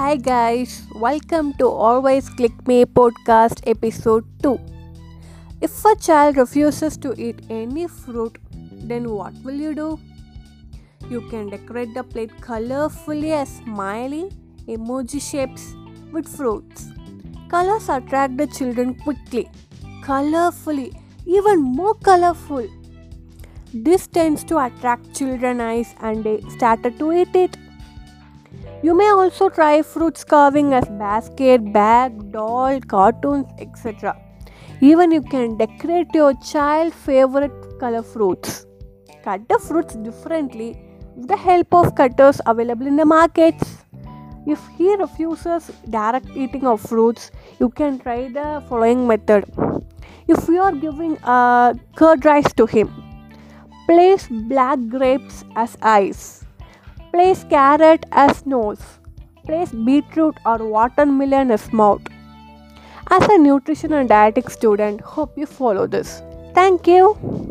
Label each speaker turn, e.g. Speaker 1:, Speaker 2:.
Speaker 1: Hi guys, welcome to Always Click Me podcast episode 2. If a child refuses to eat any fruit, then what will you do? You can decorate the plate colorfully as smiley emoji shapes with fruits. Colors attract the children quickly, colorfully, even more colorful. This tends to attract children's eyes and they started to eat it. You may also try fruits carving as basket, bag, doll, cartoons, etc. Even you can decorate your child favorite color fruits. Cut the fruits differently with the help of cutters available in the markets. If he refuses direct eating of fruits, you can try the following method. If you are giving a curd rice to him, place black grapes as eyes Place carrot as nose. Place beetroot or watermelon as mouth. As a nutrition and dietetic student, hope you follow this. Thank you.